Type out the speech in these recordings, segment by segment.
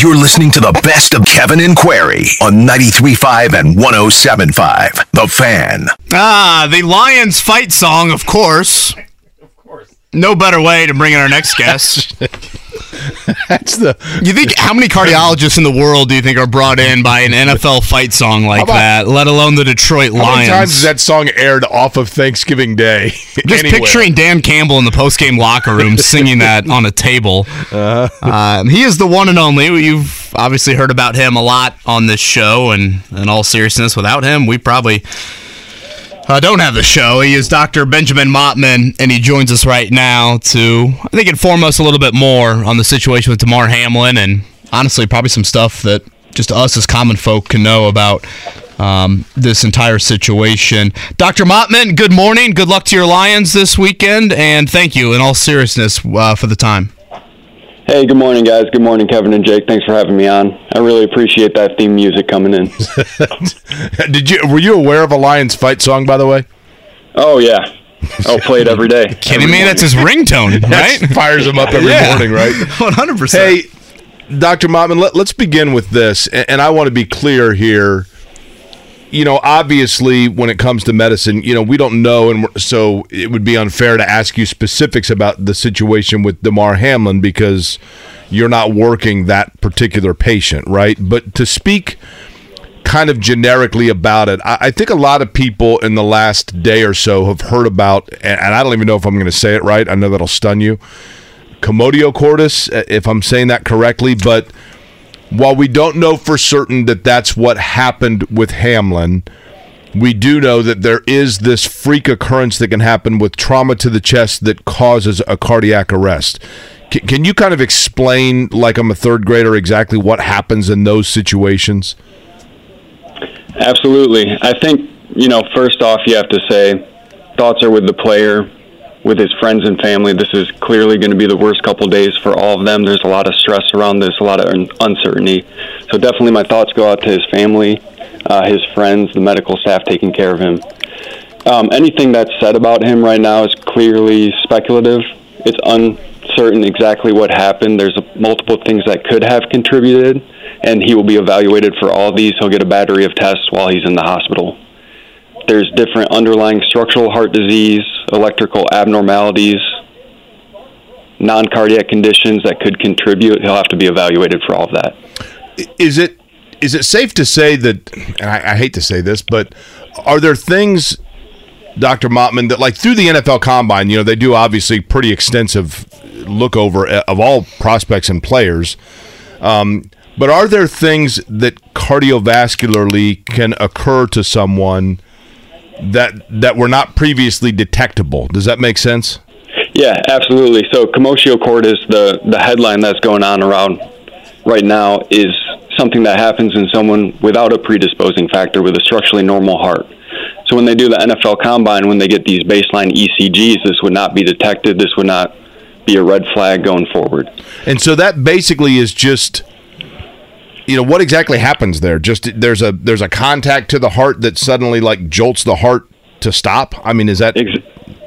You're listening to the best of Kevin and Query on 93.5 and 107.5. The Fan. Ah, the Lions fight song, of course. Of course. No better way to bring in our next guest. That's the. You think how many cardiologists in the world do you think are brought in by an NFL fight song like about- that? Let alone the Detroit Lions. How many times has that song aired off of Thanksgiving Day? Just Anywhere? picturing Dan Campbell in the post-game locker room singing that on a table. Uh-huh. Um, he is the one and only. You've obviously heard about him a lot on this show, and in all seriousness, without him, we probably uh, don't have the show. He is Dr. Benjamin Maatman, and he joins us right now to, I think, inform us a little bit more on the situation with Damar Hamlin, and honestly, probably some stuff that just us as common folk can know about um, this entire situation. Dr. Maatman, good morning. Good luck to your Lions this weekend, and thank you, in all seriousness, uh, for the time. Hey, good morning, guys. Good morning, Kevin and Jake. Thanks for having me on. I really appreciate that theme music coming in. Did you were you aware of a Lions fight song? By the way, oh yeah, I'll play it every day. Kidding Every me? That's his ringtone, right? Fires him up every Yeah. morning, right? One hundred percent. Hey, Dr. Maatman, let, let's begin with this. And, and I want to be clear here. You know, obviously, when it comes to medicine, you know, we don't know. And so it would be unfair to ask you specifics about the situation with Damar Hamlin because you're not working that particular patient, right? But to speak kind of generically about it, I, I think a lot of people in the last day or so have heard about, and, and I don't even know if I'm going to say it right. I know that'll stun you. Commotio cordis, if I'm saying that correctly. But while we don't know for certain that that's what happened with Hamlin, we do know that there is this freak occurrence that can happen with trauma to the chest that causes a cardiac arrest. Can, can you kind of explain, like I'm a third grader, exactly what happens in those situations? Absolutely. I think, you know, first off, you have to say thoughts are with the player, with his friends and family. This is clearly going to be the worst couple days for all of them. There's a lot of stress around this, a lot of uncertainty. So definitely my thoughts go out to his family, uh, his friends, the medical staff taking care of him. Um, anything that's said about him right now is clearly speculative. It's uncertain exactly what happened. There's multiple things that could have contributed, and he will be evaluated for all these. He'll get a battery of tests while he's in the hospital. There's different underlying structural heart disease, electrical abnormalities, non cardiac conditions that could contribute. He'll have to be evaluated for all of that. is it is it safe to say that and I, I hate to say this but are there things dr maatman that like through the nfl combine you know they do obviously pretty extensive look over uh, of all prospects and players um, but are there things that cardiovascularly can occur to someone that that were not previously detectable does that make sense Yeah, absolutely. So commotio cordis, the the headline that's going on around right now is something that happens in someone without a predisposing factor with a structurally normal heart. So when they do the NFL combine, when they get these baseline ECGs, this would not be detected. This would not be a red flag going forward. And so that basically is just you know what exactly happens there just there's a there's a contact to the heart that suddenly like jolts the heart to stop i mean is that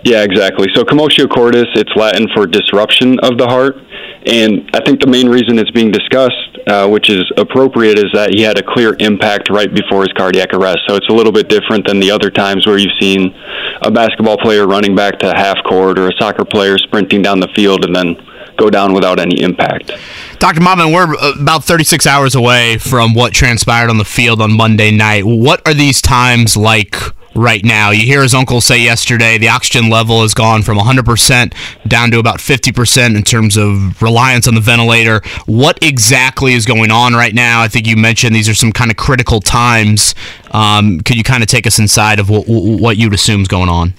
yeah, exactly. So commotio cordis, it's Latin for disruption of the heart. And I think the main reason it's being discussed, uh, which is appropriate, is that he had a clear impact right before his cardiac arrest. So it's a little bit different than the other times where you've seen a basketball player running back to half court or a soccer player sprinting down the field and then go down without any impact. Dr. Maatman, we're uh, about 36 hours away from what transpired on the field on Monday night. What are these times like right now? You hear his uncle say yesterday the oxygen level has gone from 100% down to about 50% in terms of reliance on the ventilator. What exactly is going on right now? I think you mentioned these are some kind of critical times. Um, could you kind of take us inside of what, what you'd assume is going on?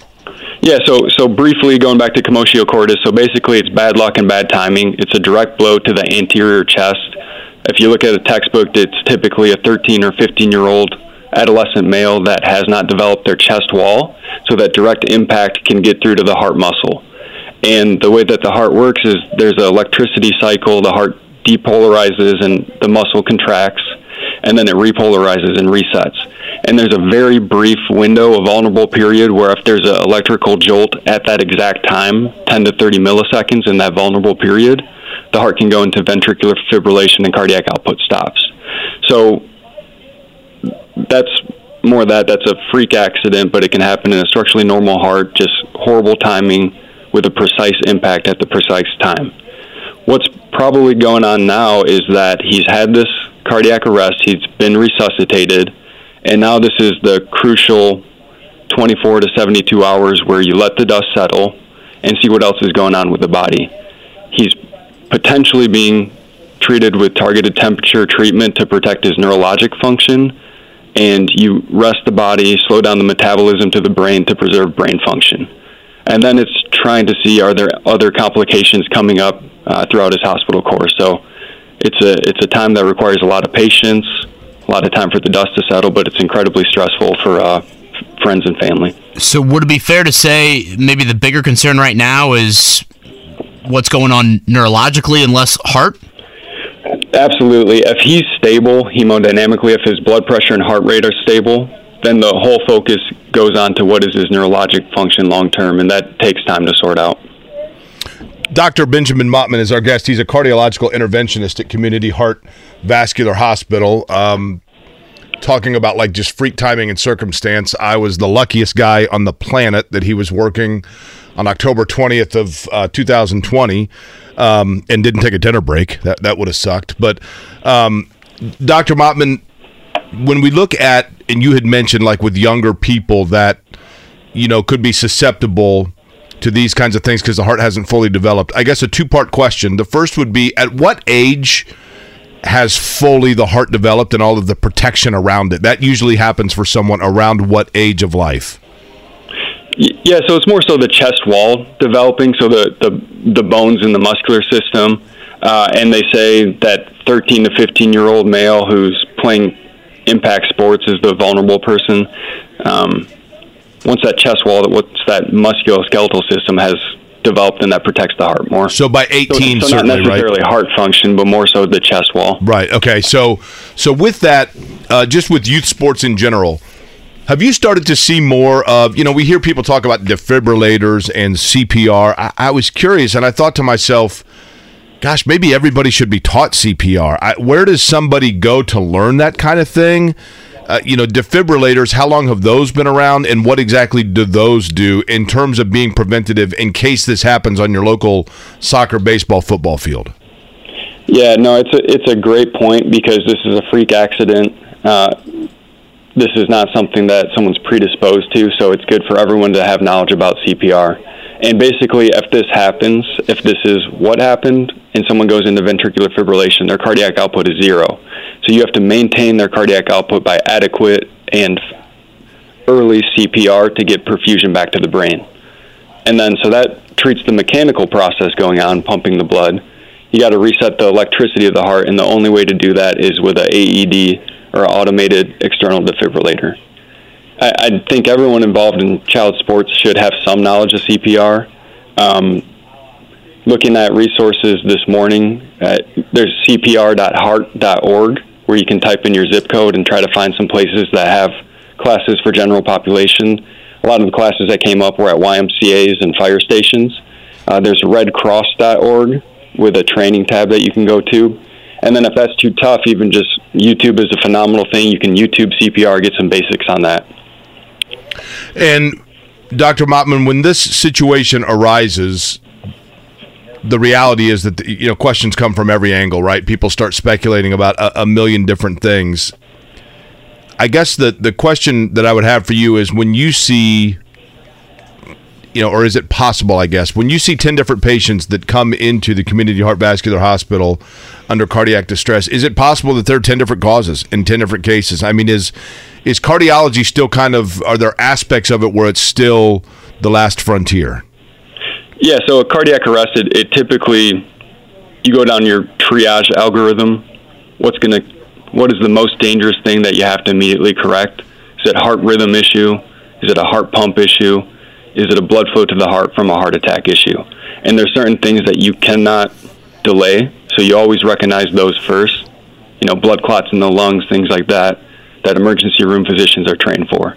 Yeah, so so briefly going back to commotio cordis, so basically it's bad luck and bad timing. It's a direct blow to the anterior chest if you look at a textbook, it's typically a 13 or 15 year old adolescent male that has not developed their chest wall, so that direct impact can get through to the heart muscle. And the way that the heart works is there's an electricity cycle. The heart depolarizes and the muscle contracts, and then it repolarizes and resets. And there's a very brief window, a vulnerable period, where if there's an electrical jolt at that exact time, 10 to 30 milliseconds in that vulnerable period, the heart can go into ventricular fibrillation and cardiac output stops. So that's more that that's a freak accident, but it can happen in a structurally normal heart, just horrible timing with a precise impact at the precise time. What's probably going on now is that he's had this cardiac arrest, he's been resuscitated, and now this is the crucial 24 to 72 hours where you let the dust settle and see what else is going on with the body. He's potentially being treated with targeted temperature treatment to protect his neurologic function, and you rest the body, slow down the metabolism to the brain to preserve brain function. And then it's trying to see are there other complications coming up uh, throughout his hospital course. So it's a it's a time that requires a lot of patience, a lot of time for the dust to settle, but it's incredibly stressful for uh, friends and family. So would it be fair to say maybe the bigger concern right now is what's going on neurologically and less heart? Absolutely. If he's stable hemodynamically, if his blood pressure and heart rate are stable, then the whole focus goes on to what is his neurologic function long term, and that takes time to sort out. Dr. Benjamin Maatman is our guest. He's a cardiological interventionist at Community Heart Vascular Hospital. Um, talking about like just freak timing and circumstance. I was the luckiest guy on the planet that he was working on October 20th of uh, 2020 um, and didn't take a dinner break. That that would have sucked. But um, Dr. Maatman, when we look at and you had mentioned like with younger people that you know could be susceptible to these kinds of things because the heart hasn't fully developed. I guess a two part question. The first would be at what age has fully the heart developed and all of the protection around it? That usually happens for someone around what age of life? Yeah, so it's more so the chest wall developing, so the, the, the bones in the muscular system. Uh, and they say that 13 to 15 year old male who's playing impact sports is the vulnerable person. Um, once that chest wall, once that musculoskeletal system has developed, and that protects the heart more. So by 18, so, so not necessarily right? heart function, but more so the chest wall. Right. Okay. So, so with that, uh, just with youth sports in general, have you started to see more of? You know, we hear people talk about defibrillators and CPR. I, I was curious, and I thought to myself. Gosh, maybe everybody should be taught CPR. I, where does somebody go to learn that kind of thing? Uh, you know, defibrillators, how long have those been around and what exactly do those do in terms of being preventative in case this happens on your local soccer, baseball, football field? Yeah, no, it's a, it's a great point because this is a freak accident. Uh, this is not something that someone's predisposed to, so it's good for everyone to have knowledge about CPR. And basically, if this happens, if this is what happened, and someone goes into ventricular fibrillation, their cardiac output is zero. So you have to maintain their cardiac output by adequate and early CPR to get perfusion back to the brain. And then, so that treats the mechanical process going on, pumping the blood. You got to reset the electricity of the heart, and the only way to do that is with an AED or automated external defibrillator. I, I think everyone involved in child sports should have some knowledge of CPR. Um, looking at resources this morning, uh, there's cpr.heart.org where you can type in your zip code and try to find some places that have classes for general population. A lot of the classes that came up were at YMCA's and fire stations. Uh, there's redcross.org with a training tab that you can go to. And then if that's too tough, even just YouTube is a phenomenal thing. You can YouTube CPR, get some basics on that. And Dr. Maatman, when this situation arises, the reality is that you know questions come from every angle, right? People start speculating about a, a million different things. I guess the the question that I would have for you is when you see you know, or is it possible, I guess, when you see 10 different patients that come into the community heart vascular hospital under cardiac distress, is it possible that there are 10 different causes in 10 different cases? I mean, is is cardiology still kind of are there aspects of it where it's still the last frontier? Yeah, so a cardiac arrest, it, it typically you go down your triage algorithm what's to what is the most dangerous thing that you have to immediately correct? Is it heart rhythm issue? Is it a heart pump issue? Is it a blood flow to the heart from a heart attack issue? And there's certain things that you cannot delay, so you always recognize those first. You know, blood clots in the lungs, things like that, that emergency room physicians are trained for.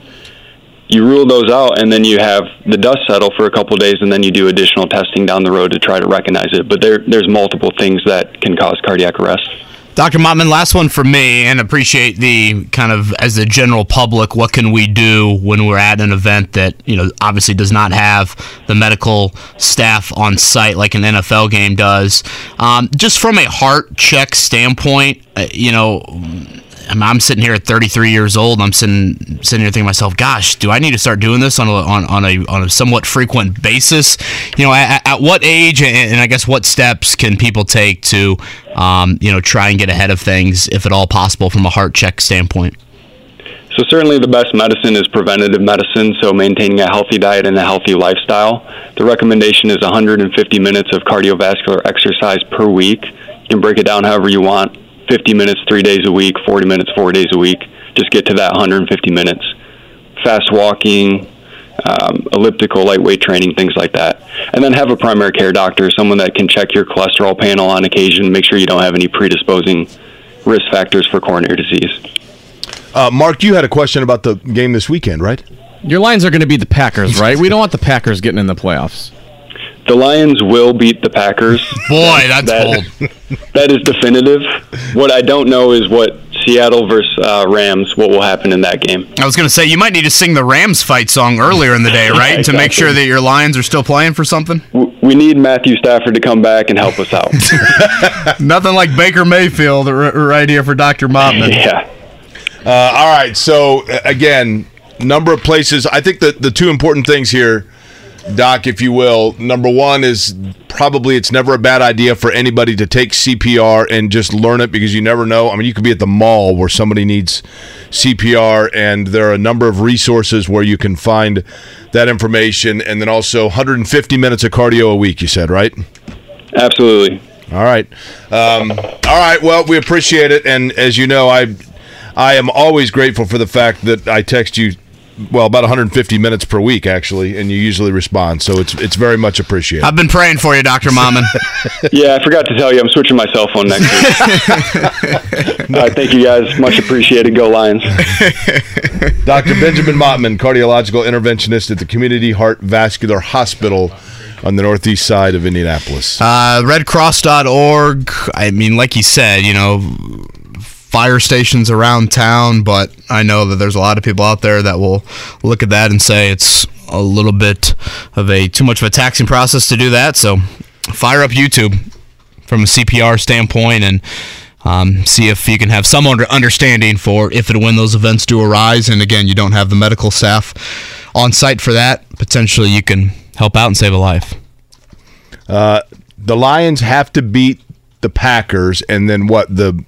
You rule those out, and then you have the dust settle for a couple days, and then you do additional testing down the road to try to recognize it. But there, there's multiple things that can cause cardiac arrest. Dr. Maatman, last one for me, and appreciate the kind of as the general public, what can we do when we're at an event that you know obviously does not have the medical staff on site like an NFL game does? Um, just from a heart check standpoint, uh, you know. I'm, I'm sitting here at 33 years old. I'm sitting sitting here thinking to myself, "Gosh, do I need to start doing this on a on, on a on a somewhat frequent basis?" You know, at, at what age and, and, I guess what steps can people take to, um, you know, try and get ahead of things, if at all possible, from a heart check standpoint? So certainly the best medicine is preventative medicine, so maintaining a healthy diet and a healthy lifestyle. The recommendation is 150 minutes of cardiovascular exercise per week. You can break it down however you want 50 minutes three days a week, 40 minutes four days a week. Just get to that 150 minutes. Fast walking, um, elliptical, lightweight training, things like that. And then have a primary care doctor, someone that can check your cholesterol panel on occasion, make sure you don't have any predisposing risk factors for coronary disease. Uh, Mark, you had a question about the game this weekend, right? Your lines are going to be the Packers, right? we don't want the Packers getting in the playoffs. The Lions will beat the Packers. Boy, that's that, bold. That is definitive. What I don't know is what Seattle versus uh, Rams, what will happen in that game. I was going to say, you might need to sing the Rams fight song earlier in the day, right? yeah, exactly. To make sure that your Lions are still playing for something? We need Matthew Stafford to come back and help us out. Nothing like Baker Mayfield right here for Dr. Maatman. Yeah. Uh, all right. So, again, number of places. I think that the two important things here Doc, if you will. Number one is probably it's never a bad idea for anybody to take CPR and just learn it because you never know. I mean, you could be at the mall where somebody needs CPR, and there are a number of resources where you can find that information. And then also 150 minutes of cardio a week, you said, right? Absolutely. All right. Um, all right. Well, we appreciate it. And as you know, I. I am always grateful for the fact that I text you well about 150 minutes per week actually, and you usually respond. So it's it's very much appreciated. I've been praying for you, Doctor Maatman. yeah, I forgot to tell you, I'm switching my cell phone next week. All right, thank you guys, much appreciated. Go Lions. Dr. Benjamin Maatman, cardiological interventionist at the Community Heart Vascular Hospital on the northeast side of Indianapolis. Uh, redcross.org. I mean, like you said, you know, fire stations around town, but I know that there's a lot of people out there that will look at that and say it's a little bit of a too much of a taxing process to do that. So fire up YouTube from a CPR standpoint and um, see if you can have some understanding for if and when those events do arise. And again, you don't have the medical staff on site for that. Potentially, you can help out and save a life. Uh, the Lions have to beat the Packers, and then what the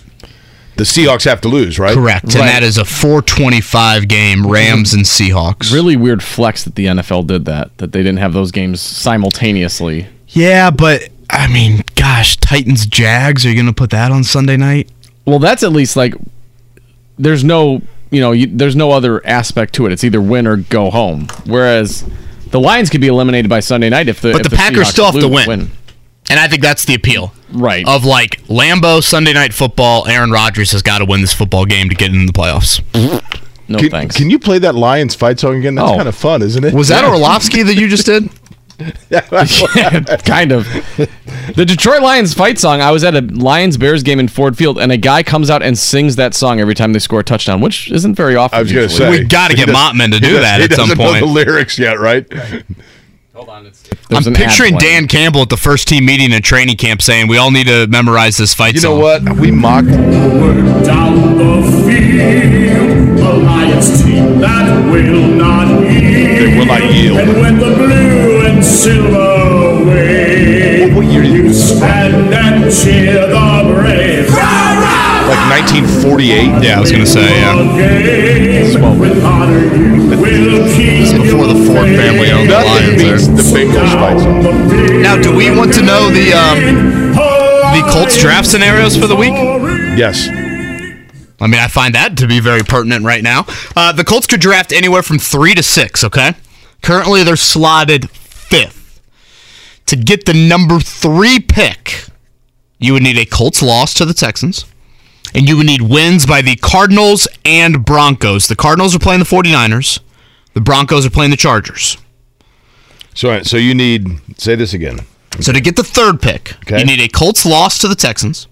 the Seahawks have to lose, right? Correct. Right. And that is a 425 game, Rams and Seahawks. Really weird flex that the NFL did that, that they didn't have those games simultaneously. Yeah, but I mean, gosh, Titans Jags, are you going to put that on Sunday night? Well, that's at least like there's no, you know, you, there's no other aspect to it. It's either win or go home. Whereas the Lions could be eliminated by Sunday night if the But if the, the Packers Seahawks still have lose, to win. win. And I think that's the appeal. Right. Of like Lambeau Sunday night football, Aaron Rodgers has got to win this football game to get in the playoffs. No can, thanks. Can you play that Lions fight song again? That's Oh. kind of fun, isn't it? Was that Orlovsky that you just did? yeah, kind of. The Detroit Lions fight song. I was at a Lions Bears game in Ford Field, and a guy comes out and sings that song every time they score a touchdown, which isn't very often. I was going to say We gotta get does- Maatman to do does- that he at some doesn't know point. the lyrics yet, right? There's I'm picturing. Dan Campbell at the first team meeting at training camp saying, "We all need to memorize this fight You song." know what? We mocked. Down the field, a Lions team that will not yield. They will not yield. And when the blue and silver wave, What year did you- you stand and cheer the brave. Like 1948. Yeah, I was gonna say, yeah. Game with honor you will keep before the your Ford family owned the Nothing Lions. beats the Bengals fight song. Now, do we want to know the um, the Colts draft scenarios for the week? Yes. I mean, I find that to be very pertinent right now. Uh, the Colts could draft anywhere from three to six, okay? Currently, they're slotted fifth. To get the number three pick, you would need a Colts loss to the Texans, and you would need wins by the Cardinals and Broncos. The Cardinals are playing the 49ers, the Broncos are playing the Chargers. So, so you need say this again. So to get the third pick, Okay. you need a Colts loss to the Texans,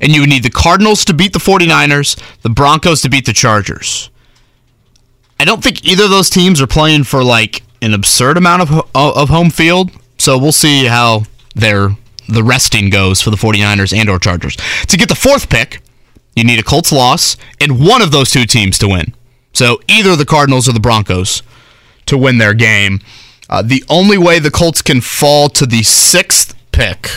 and you would need the Cardinals to beat the 49ers, the Broncos to beat the Chargers. I don't think either of those teams are playing for like an absurd amount of of home field, so we'll see how their the resting goes for the 49ers and or Chargers. To get the fourth pick, you need a Colts loss and one of those two teams to win. So either the Cardinals or the Broncos to win their game. Uh, the only way the Colts can fall to the sixth pick,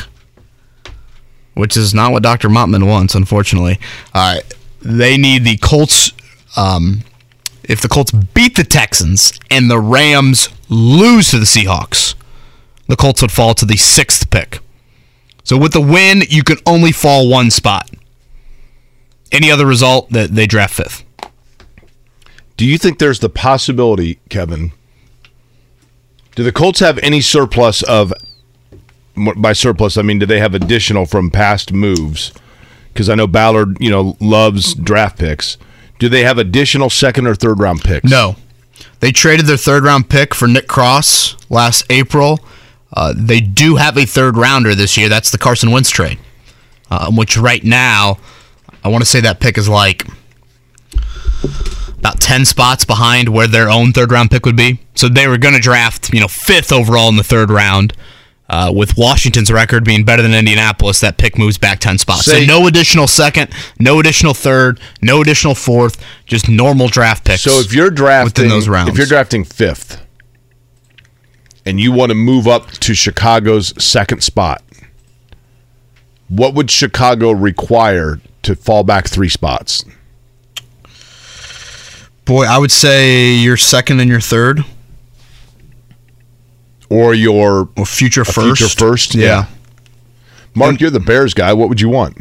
which is not what Dr. Maatman wants, unfortunately, uh, they need the Colts. Um, if the Colts beat the Texans and the Rams lose to the Seahawks, the Colts would fall to the sixth pick. So with the win, you can only fall one spot. Any other result, that they draft fifth. Do you think there's the possibility, Kevin? Do the Colts have any surplus of by surplus? I mean, do they have additional from past moves? Because I know Ballard, you know, loves draft picks. Do they have additional second or third round picks? No. They traded their third round pick for Nick Cross last April. Uh, they do have a third rounder this year. That's the Carson Wentz trade, uh, which right now, I want to say that pick is like about 10 spots behind where their own third round pick would be. So they were going to draft, you know, fifth overall in the third round. Uh, with Washington's record being better than Indianapolis, that pick moves back 10 spots. Say- so no additional second, no additional third, no additional fourth, just normal draft picks. So if you're drafting within those rounds. if you're drafting fifth, and you want to move up to Chicago's second spot, what would Chicago require to fall back three spots? Boy, I would say your second and your third, Or your or future first. future first? yeah. Mark, you're the Bears guy. What would you want?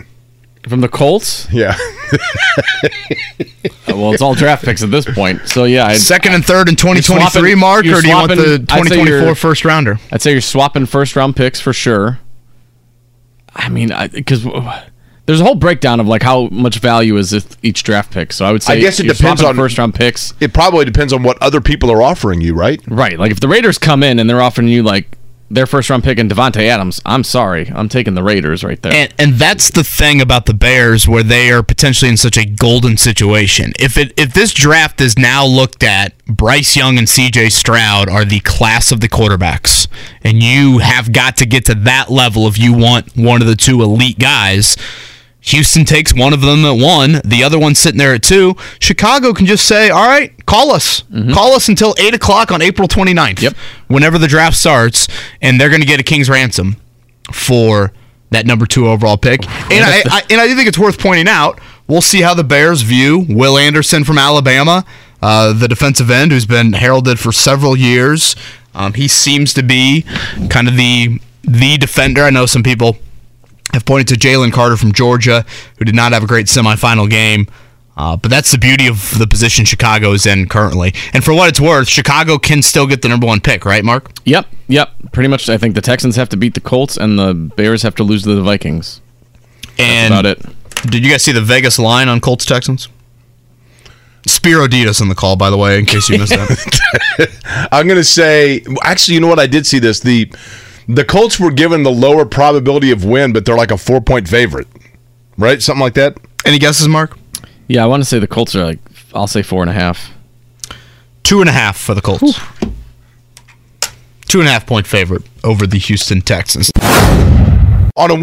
From the Colts? Yeah. Uh, well, it's all draft picks at this point. So yeah, I'd, Second and third in 2023, swapping- Mark, or do you want the swapping- 2024 first rounder? I'd say you're swapping first round picks for sure. I mean, because there's a whole breakdown of like how much value is each draft pick. So I would say I guess it you're depends swapping on- first round picks. it probably depends on what other people are offering you, right? Right. Like if the Raiders come in and they're offering you like their first round pick and Davante Adams, I'm sorry, I'm taking the Raiders right there. And and that's the thing about the Bears where they are potentially in such a golden situation. If it if this draft is now looked at, Bryce Young and CJ Stroud are the class of the quarterbacks. And you have got to get to that level if you want one of the two elite guys. Houston takes one of them at one, the other one's sitting there at two. Chicago can just say, all right, call us. Call us until 8 o'clock on April 29th. Yep. Whenever the draft starts, and they're going to get a king's ransom for that number two overall pick. And I, I and I do think it's worth pointing out. We'll see how the Bears view Will Anderson from Alabama, uh, the defensive end who's been heralded for several years. Um, he seems to be kind of the the defender. I know some people have pointed to Jalen Carter from Georgia, who did not have a great semifinal game. Uh, but that's the beauty of the position Chicago is in currently. And for what it's worth, Chicago can still get the number one pick, right, Mark? yep, yep. Pretty much, I think the Texans have to beat the Colts and the Bears have to lose to the Vikings. And About it. Did you guys see the Vegas line on Colts Texans? Spiro Ditas on the call, by the way, in case you missed that. I'm going to say actually, you know what? I did see this. The the Colts were given the lower probability of win, but they're like a four point favorite, right? Something like that. Any guesses, Mark? Yeah, I want to say the Colts are like I'll say four and a half. Two and a half for the Colts. Two and a half point favorite over the Houston Texans. On a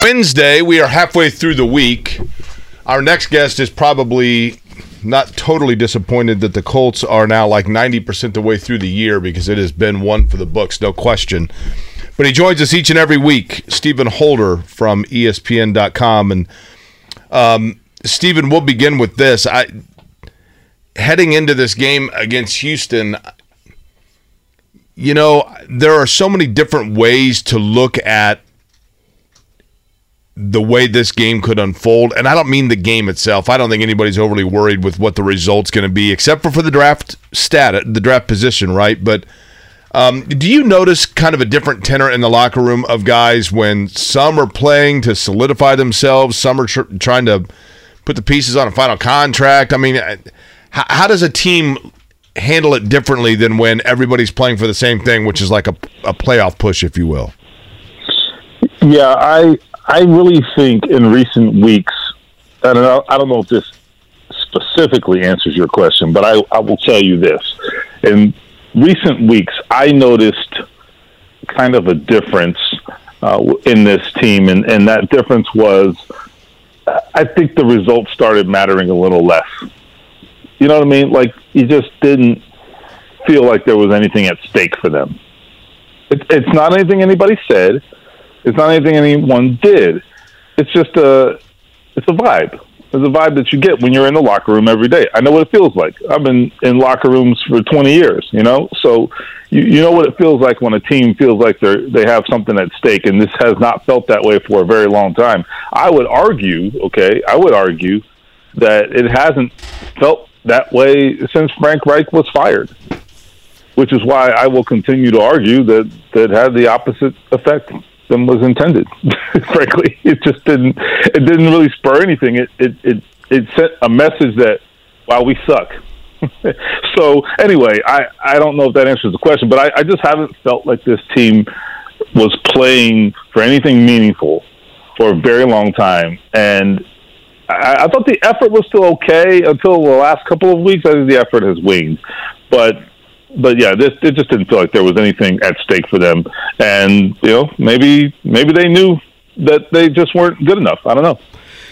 Wednesday, we are halfway through the week. Our next guest is probably not totally disappointed that the Colts are now like 90% the way through the year because it has been one for the books, no question. But he joins us each and every week, Stephen Holder from ESPN.com. And um, Stephen, we'll begin with this. I heading into this game against Houston, you know, there are so many different ways to look at the way this game could unfold. And I don't mean the game itself. I don't think anybody's overly worried with what the result's going to be, except for for the draft stat, the draft position, right? But um, do you notice kind of a different tenor in the locker room of guys when some are playing to solidify themselves, some are tr- trying to put the pieces on a final contract? I mean, uh, how, how does a team handle it differently than when everybody's playing for the same thing, which is like a, a playoff push, if you will? Yeah, I I really think in recent weeks, and I don't know if this specifically answers your question, but I, I will tell you this. In recent weeks, I noticed kind of a difference uh, in this team, and, and that difference was I think the results started mattering a little less. You know what I mean? Like, you just didn't feel like there was anything at stake for them. It, it's not anything anybody said. It's not anything anyone did. It's just a it's a vibe. It's a vibe that you get when you're in the locker room every day. I know what it feels like. I've been in locker rooms for 20 years, you know, so you, you know what it feels like when a team feels like they're they have something at stake, and this has not felt that way for a very long time. I would argue, okay, I would argue that it hasn't felt that way since Frank Reich was fired which is why I will continue to argue that that had the opposite effect than was intended. Frankly, it just didn't. It didn't really spur anything. It it it, it sent a message that wow we suck. so anyway, I I don't know if that answers the question, but I, I just haven't felt like this team was playing for anything meaningful for a very long time, and I, I thought the effort was still okay until the last couple of weeks. I think the effort has waned, but but yeah, this it just didn't feel like there was anything at stake for them, and you know maybe maybe they knew that they just weren't good enough. I don't know.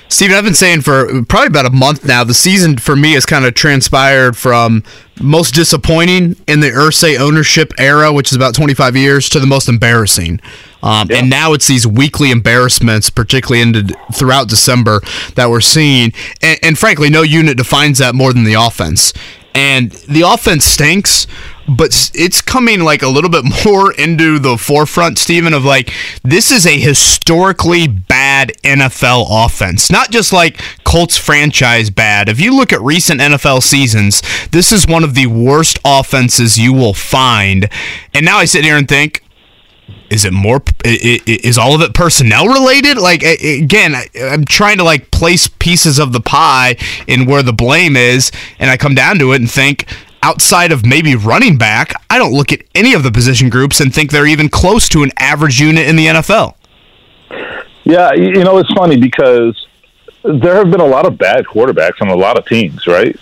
Steven, I've been saying for probably about a month now, the season for me has kind of transpired from most disappointing in the Irsay ownership era, which is about 25 years, to the most embarrassing. Um, And now it's these weekly embarrassments, particularly into throughout December, that we're seeing. And, and frankly, no unit defines that more than the offense. And the offense stinks, but it's coming like a little bit more into the forefront, Stephen, of like, this is a historically bad NFL offense. Not just like Colts franchise bad. If you look at recent NFL seasons, this is one of the worst offenses you will find. And now I sit here and think, is it more is all of it personnel related like again i'm trying to like place pieces of the pie in where the blame is and i come down to it and think outside of maybe running back i don't look at any of the position groups and think they're even close to an average unit in the nfl Yeah, you know it's funny because there have been a lot of bad quarterbacks on a lot of teams, right?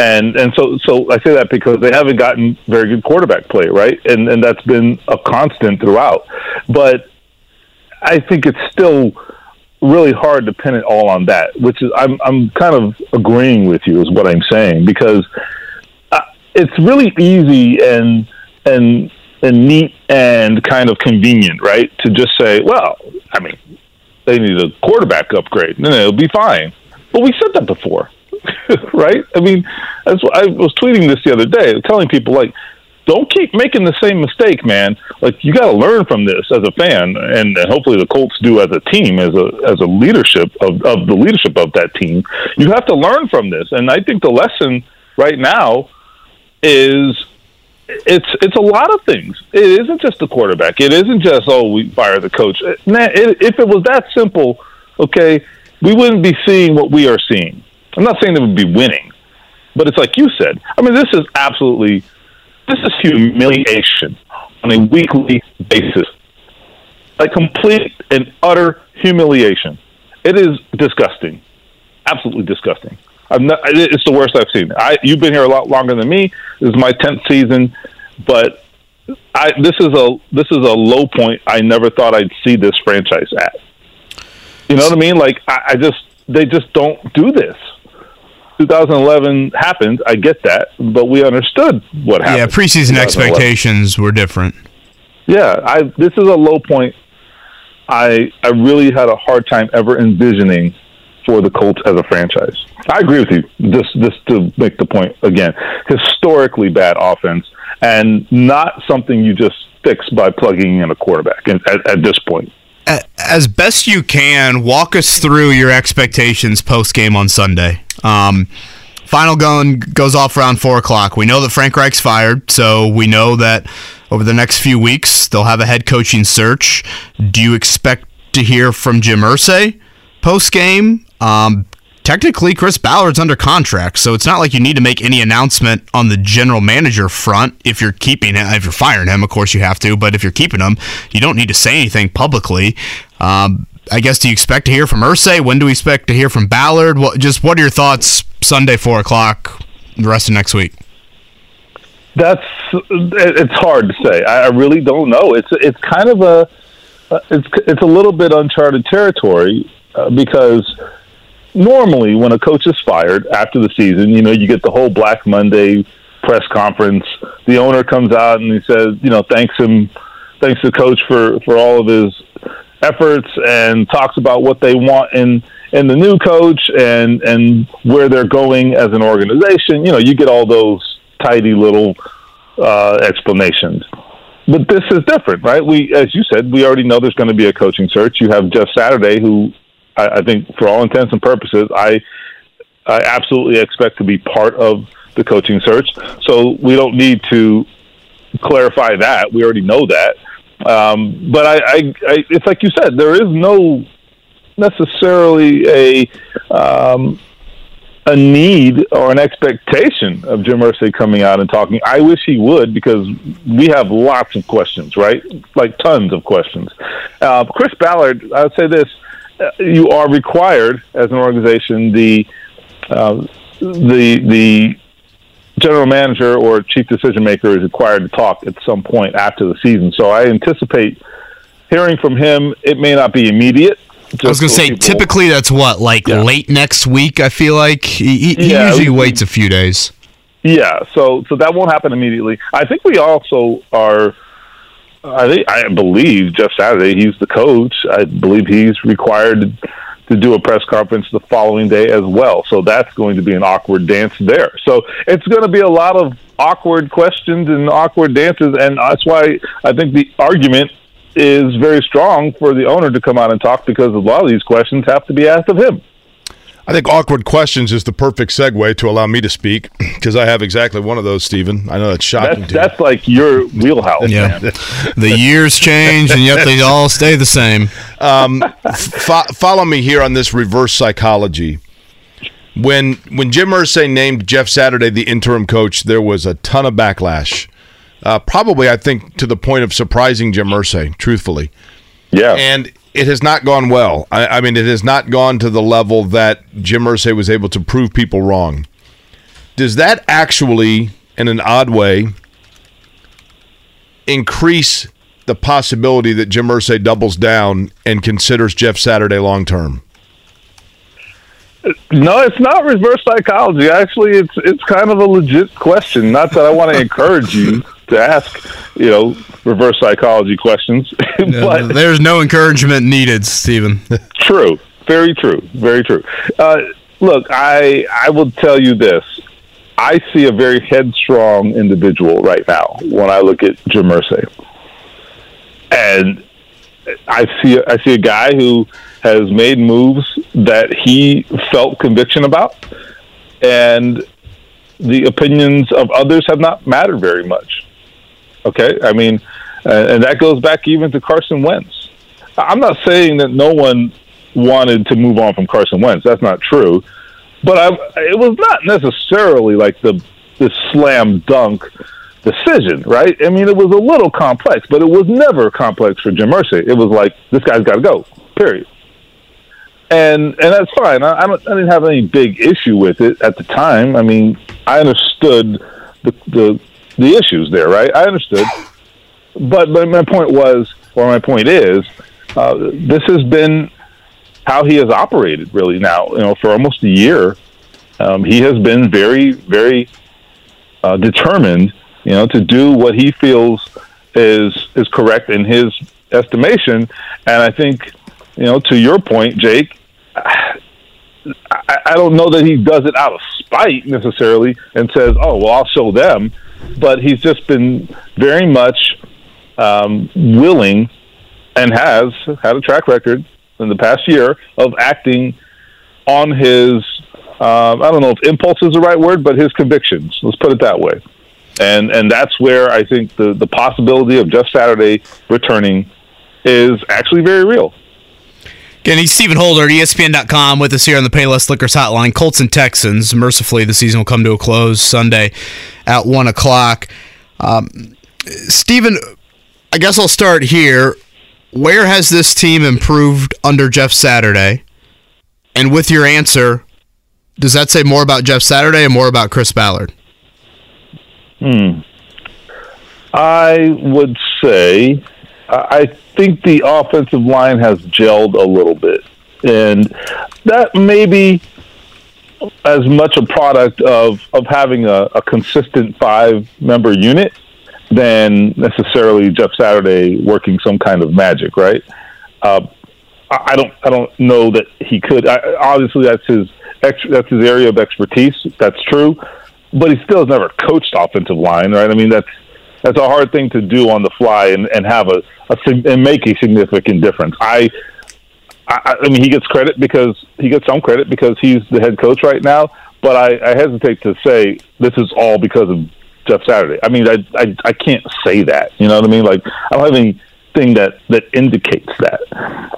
And and so so I say that because they haven't gotten very good quarterback play, right? And and that's been a constant throughout. But I think it's still really hard to pin it all on that, which is I'm I'm kind of agreeing with you is what I'm saying because uh, it's really easy and and and neat and kind of convenient, right? To just say, well, I mean, they need a quarterback upgrade, and it'll be fine. But we said that before, right? I mean, that's what I was tweeting this the other day, telling people like, don't keep making the same mistake, man. Like you got to learn from this as a fan, and hopefully the Colts do as a team, as a as a leadership of of the leadership of that team. You have to learn from this, and I think the lesson right now is it's it's a lot of things. It isn't just the quarterback. It isn't just oh we fire the coach. Nah, it, if it was that simple, okay, we wouldn't be seeing what we are seeing. I'm not saying they would be winning, but it's like you said. I mean, this is absolutely this is humiliation on a weekly basis, a complete and utter humiliation. It is disgusting, absolutely disgusting. Not, it's the worst I've seen. I, you've been here a lot longer than me. This is my tenth season, but I, this is a this is a low point. I never thought I'd see this franchise at. You know what I mean? Like I, I just they just don't do this. 2011 happened. I get that, but we understood what happened. Yeah, preseason expectations were different. Yeah, I this is a low point. I I really had a hard time ever envisioning for the Colts as a franchise. I agree with you. Just just to make the point again, historically bad offense and not something you just fix by plugging in a quarterback. And at, at this point, As best you can, walk us through your expectations post game on Sunday. Um, final gun goes off around four o'clock. We know that Frank Reich's fired, so we know that over the next few weeks they'll have a head coaching search. Do you expect to hear from Jim Irsay post game? Um, technically, Chris Ballard's under contract, so it's not like you need to make any announcement on the general manager front if you're keeping him. If you're firing him, of course you have to, but if you're keeping him, you don't need to say anything publicly. Um, I guess do you expect to hear from Irsay? When do we expect to hear from Ballard? What just what are your thoughts Sunday four o'clock, the rest of next week? that's it's hard to say. I really don't know. It's it's kind of a it's it's a little bit uncharted territory uh, because normally when a coach is fired after the season, you know, you get the whole Black Monday press conference. The owner comes out and he says, you know, thanks him, thanks the coach for for all of his efforts and talks about what they want in in the new coach and and where they're going as an organization. You know, you get all those tidy little uh, explanations. But this is different, right? We, as you said, we already know there's going to be a coaching search. You have Jeff Saturday, who I, I think, for all intents and purposes, I I absolutely expect to be part of the coaching search. So we don't need to clarify that. We already know that. Um, but I, I, I, it's like you said, there is no necessarily a um, a need or an expectation of Jim Irsay coming out and talking. I wish he would because we have lots of questions, right? Like tons of questions. Uh, Chris Ballard, I would say this: you are required as an organization the uh, the the general manager or chief decision maker is required to talk at some point after the season. So I anticipate hearing from him. It may not be immediate. I was gonna so say people- typically that's what like Yeah. late next week. I feel like he, he, Yeah, usually waits a few days. Yeah, so so that won't happen immediately. I think we also are. I think I believe Jeff Saturday. He's the coach. I believe he's required to do a press conference the following day as well. So that's going to be an awkward dance there. So it's going to be a lot of awkward questions and awkward dances, and that's why I think the argument is very strong for the owner to come out and talk because a lot of these questions have to be asked of him. I think awkward questions is the perfect segue to allow me to speak because I have exactly one of those, Stephen. I know that's shocking That's to you. that's like your wheelhouse. Yeah, man. the years change and yet they all stay the same. Fo- follow me here on this reverse psychology. When when Jim Irsay named Jeff Saturday the interim coach, there was a ton of backlash. Uh, probably, I think, to the point of surprising Jim Irsay, truthfully. Yeah. And it has not gone well. I, I mean, it has not gone to the level that Jim Irsay was able to prove people wrong. Does that actually, in an odd way, increase the possibility that Jim Irsay doubles down and considers Jeff Saturday long term? No, it's not reverse psychology. Actually, it's it's kind of a legit question. Not that I want to encourage you to ask, you know, reverse psychology questions, but There's no encouragement needed, Stephen. true, very true, very true. Uh, look, I I will tell you this. I see a very headstrong individual right now when I look at Jim Irsay. and I see I see a guy who has made moves that he felt conviction about, and the opinions of others have not mattered very much. Okay, I mean, uh, and that goes back even to Carson Wentz. I'm not saying that no one wanted to move on from Carson Wentz. That's not true, but I, it was not necessarily like the the slam dunk decision, right? I mean, it was a little complex, but it was never complex for Jim Irsay. It was like this guy's got to go. Period. And and that's fine. I, I, don't, I didn't have any big issue with it at the time. I mean, I understood the the, the issues there, right? I understood. But but my point was, or my point is, uh, this has been how he has operated really now. You know, for almost a year, um, he has been very, very uh, determined. You know, to do what he feels is is correct in his estimation. And I think, you know, to your point, Jake, I, I don't know that he does it out of spite necessarily and says, "Oh, well, I'll show them," but he's just been very much um, willing and has had a track record in the past year of acting on his um, I don't know if impulse is the right word, but his convictions. Let's put it that way. And and that's where I think the the possibility of Jeff Saturday returning is actually very real. Again, he's Stephen Holder at ESPN.com with us here on the Payless Liquors Hotline. Colts and Texans. Mercifully, the season will come to a close Sunday at 1 o'clock. Um, Stephen, I guess I'll start here. Where has this team improved under Jeff Saturday? And with your answer, does that say more about Jeff Saturday or more about Chris Ballard? Hmm. I would say I think the offensive line has gelled a little bit, and that may be as much a product of of having a, a consistent five member unit than necessarily Jeff Saturday working some kind of magic, right? Uh, I don't I don't know that he could. I, obviously, that's his that's his area of expertise. That's true, but he still has never coached offensive line, right? I mean, that's that's a hard thing to do on the fly and, and have a, a and make a significant difference. I, I I mean, he gets credit because he gets some credit because he's the head coach right now. But I, I hesitate to say this is all because of Jeff Saturday. I mean, I, I I can't say that. You know what I mean? Like I don't have anything that that indicates that.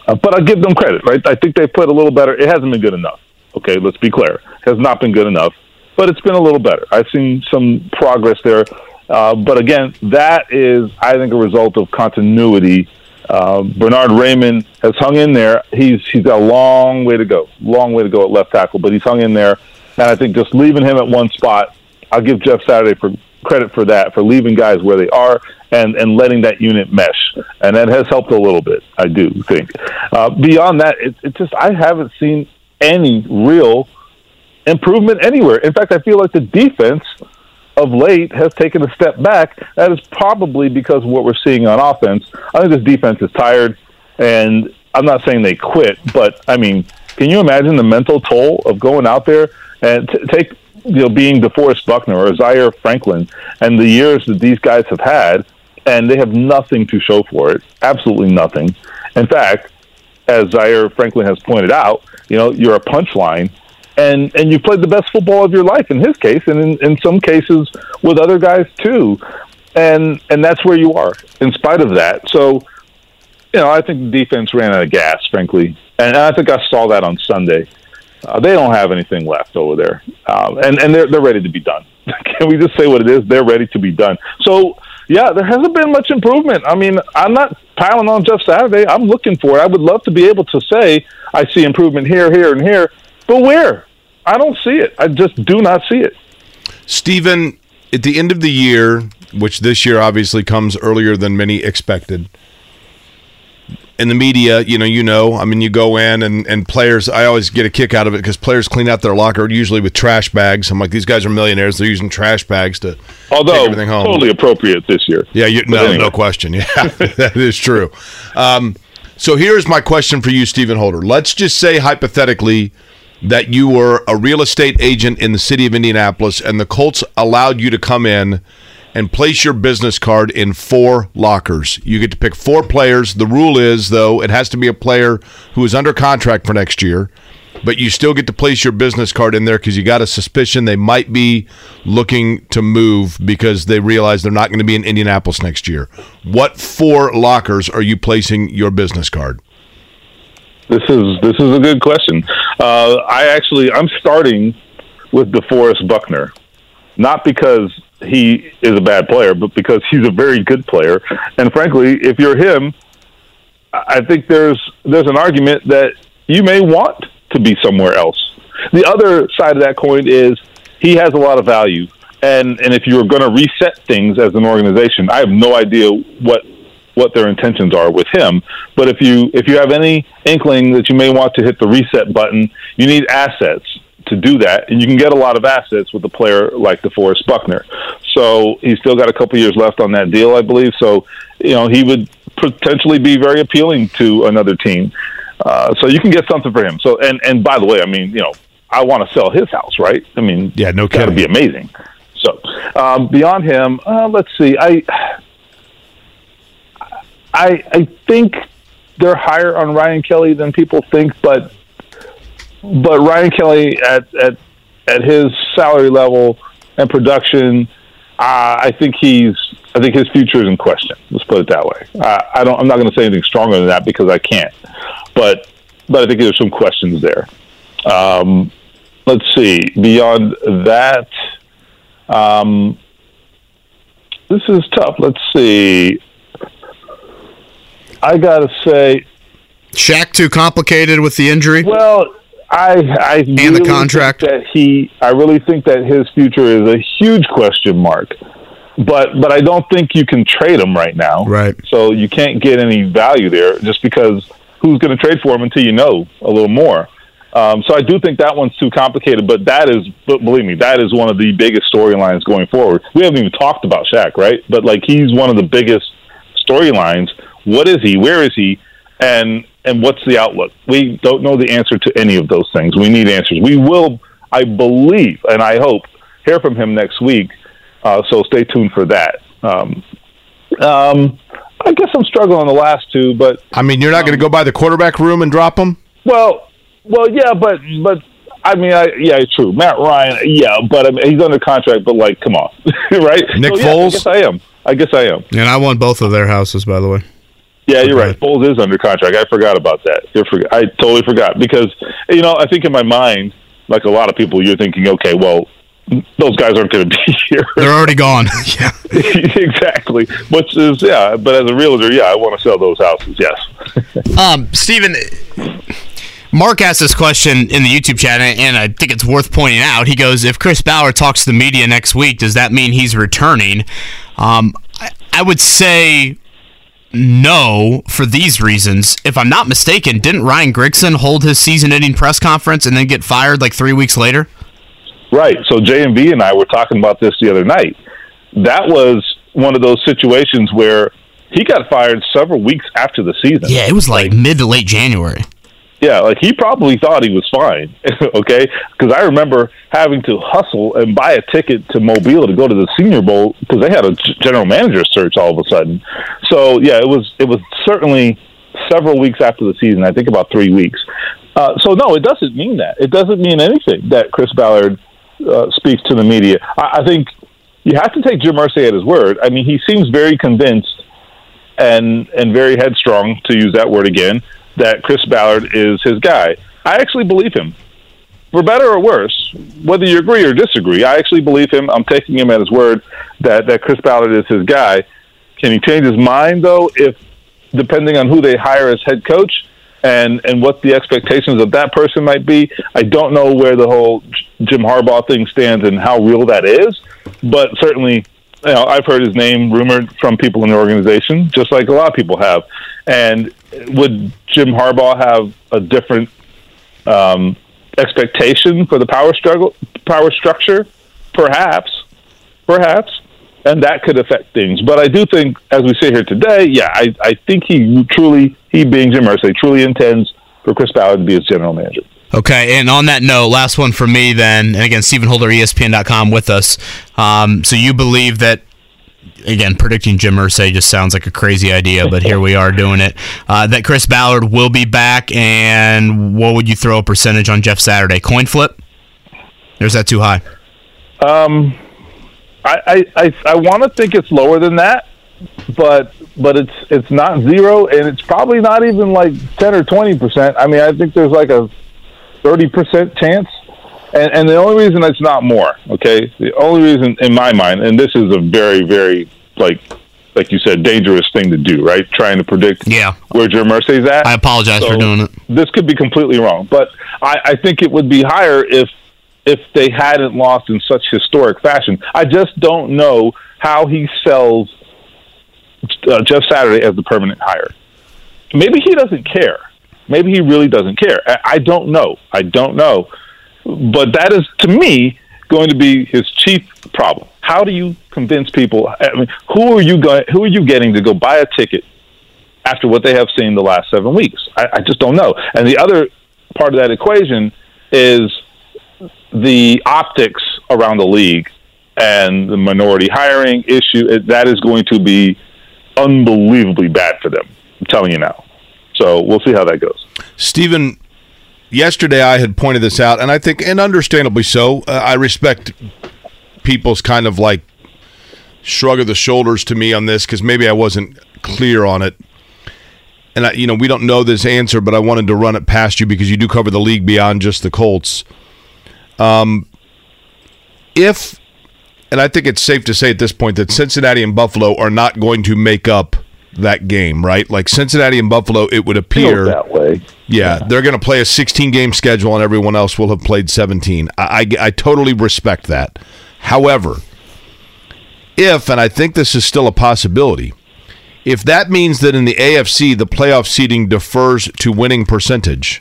Uh, but I give them credit, right? I think they played a little better. It hasn't been good enough. Okay, let's be clear. It has not been good enough, but it's been a little better. I've seen some progress there. Uh, but again, that is, I think, a result of continuity. Uh, Bernhard Raimann has hung in there. He's he's got a long way to go, long way to go at left tackle, but he's hung in there. And I think just leaving him at one spot, I'll give Jeff Saturday for credit for that, for leaving guys where they are and and letting that unit mesh, and that has helped a little bit. I do think. Uh, beyond that, it, it just I haven't seen any real improvement anywhere. In fact, I feel like the defense of late has taken a step back. That is probably because of what we're seeing on offense. I think this defense is tired, and I'm not saying they quit, but I mean, can you imagine the mental toll of going out there and t- take you know being DeForest Buckner or Zaire Franklin and the years that these guys have had, and they have nothing to show for it, absolutely nothing. In fact, as Zaire Franklin has pointed out, you know, you're a punchline and and you played the best football of your life in his case and in, in some cases with other guys too. And and that's where you are in spite of that. So you know i think the defense ran out of gas frankly. And i think i saw that on sunday. Uh, they don't have anything left over there. Um, and and they're they're ready to be done. Can we just say what it is? They're ready to be done. So yeah, there hasn't been much improvement. I mean, I'm not piling on Jeff Saturday. I'm looking for it. I would love to be able to say I see improvement here, here, and here, but where? I don't see it. I just do not see it. Stephen, at the end of the year, which this year obviously comes earlier than many expected, in the media, you know, you know, I mean, you go in and, and players, I always get a kick out of it because players clean out their locker usually with trash bags. I'm like, these guys are millionaires. They're using trash bags to Although take everything home. totally appropriate this year. Yeah, you, no, anyway. no question. Yeah, that is true. Um, so here's my question for you, Stephen Holder. Let's just say hypothetically that you were a real estate agent in the city of Indianapolis, and the Colts allowed you to come in and place your business card in four lockers. You get to pick four players. The rule is, though, it has to be a player who is under contract for next year. But you still get to place your business card in there because you got a suspicion they might be looking to move because they realize they're not going to be in Indianapolis next year. What four lockers are you placing your business card? This is this is a good question. Uh, I actually I'm starting with DeForest Buckner, not because he is a bad player, but because he's a very good player. And frankly, if you're him, I think there's there's an argument that you may want to be somewhere else. The other side of that coin is he has a lot of value, and and if you're going to reset things as an organization, I have no idea what what their intentions are with him. But if you if you have any inkling that you may want to hit the reset button, you need assets to do that, and you can get a lot of assets with a player like DeForest Buckner. So he's still got a couple years left on that deal, I believe. So you know he would potentially be very appealing to another team. Uh, so you can get something for him. So and and by the way, I mean you know I want to sell his house, right? I mean yeah, no, to be amazing. So um, beyond him, uh, let's see. I I I think they're higher on Ryan Kelly than people think, but but Ryan Kelly at at at his salary level and production, uh, I think he's I think his future is in question. Let's put it that way. Uh, I don't. I'm not going to say anything stronger than that because I can't. But but I think there's some questions there. Um, let's see. Beyond that, um, this is tough. Let's see. I gotta say, Shaq too complicated with the injury. Well, I I and really the contract think that he. I really think that his future is a huge question mark. But but I don't think you can trade him right now. Right. So you can't get any value there just because who's going to trade for him until you know a little more. Um, so I do think that one's too complicated. But that is, but believe me, that is one of the biggest storylines going forward. We haven't even talked about Shaq, right? But like he's one of the biggest storylines. What is he? Where is he? And and what's the outlook? We don't know the answer to any of those things. We need answers. We will, I believe, and I hope, hear from him next week. Uh, so stay tuned for that. Um, um, I guess I'm struggling on the last two, but I mean, you're not going to go by the quarterback room and drop him. well, well, yeah, but but I mean, I, yeah, it's true. Matt Ryan, yeah, but I mean, he's under contract. But like, come on, right? Nick So, yeah, I Foles? guess I am. I guess I am. And I won both of their houses, by the way. Yeah, you're right. Foles is under contract. I forgot about that. For, I totally forgot because you know I think in my mind, like a lot of people, you're thinking, okay, well, those guys aren't going to be here. They're already gone. yeah. exactly. Which is yeah, but as a realtor, yeah, I want to sell those houses. Yes. Um, Steven, Mark asked this question in the YouTube chat, and I think it's worth pointing out. He goes, "If Chris Ballard talks to the media next week, does that mean he's returning?" Um, I, I would say no for these reasons. If I'm not mistaken, didn't Ryan Grigson hold his season-ending press conference and then get fired like three weeks later? Right. So J and I were talking about this the other night. That was one of those situations where he got fired several weeks after the season. Yeah, it was like mid to late January. Yeah, like he probably thought he was fine, okay? Because I remember having to hustle and buy a ticket to Mobile to go to the Senior Bowl because they had a general manager search all of a sudden. So yeah, it was it was certainly several weeks after the season. I think about three weeks. Uh, so no, it doesn't mean that. It doesn't mean anything that Chris Ballard uh, speaks to the media. I, I think you have to take Jim Irsay at his word. I mean, he seems very convinced and and very headstrong, to use that word again, that Chris Ballard is his guy. I actually believe him. For better or worse, whether you agree or disagree, I actually believe him. I'm taking him at his word that, that Chris Ballard is his guy. Can he change his mind though if depending on who they hire as head coach and and what the expectations of that person might be? I don't know where the whole Jim Harbaugh thing stands and how real that is, but certainly you know, I've heard his name rumored from people in the organization, just like a lot of people have. And would Jim Harbaugh have a different um, expectation for the power struggle, power structure? Perhaps, perhaps, and that could affect things. But I do think, as we sit here today, yeah, I, I think he truly, he being Jim Irsay, truly intends for Chris Ballard to be his general manager. Okay, and on that note, last one for me then, and again, Stephen Holder, ESPN.com with us. Um, so you believe that, again, predicting Jim Irsay just sounds like a crazy idea, but here we are doing it, uh, that Chris Ballard will be back, and what would you throw a percentage on Jeff Saturday? Coin flip? Is that too high? Um, I I, I, I want to think it's lower than that, but but it's it's not zero, and it's probably not even like ten or twenty percent. I mean, I think there's like a thirty percent chance, and and the only reason it's not more, okay, the only reason in my mind, and this is a very very like like you said, dangerous thing to do, right? Trying to predict yeah. where Jim Irsay's at. I apologize for doing it. This could be completely wrong, but I, I think it would be higher if if they hadn't lost in such historic fashion. I just don't know how he sells uh, Jeff Saturday as the permanent hire. Maybe he doesn't care. Maybe he really doesn't care. I, I don't know. I don't know. But that is, to me, going to be his chief problem. How do you convince people? I mean, who are you going? Who are you getting to go buy a ticket after what they have seen the last seven weeks? I, I just don't know. And the other part of that equation is the optics around the league and the minority hiring issue. That is going to be unbelievably bad for them. I'm telling you now. So we'll see how that goes. Stephen, yesterday I had pointed this out, and I think, and understandably so, uh, I respect people's kind of like shrug of the shoulders to me on this because maybe I wasn't clear on it. And I, you know, we don't know this answer, but I wanted to run it past you because you do cover the league beyond just the Colts. Um, if, and I think it's safe to say at this point that Cincinnati and Buffalo are not going to make up that game, right? Like Cincinnati and Buffalo, it would appear that way. Yeah, they're going to play a 16 game schedule, and everyone else will have played 17. I, I, I totally respect that. However, if, and I think this is still a possibility, if that means that in the AFC the playoff seeding defers to winning percentage,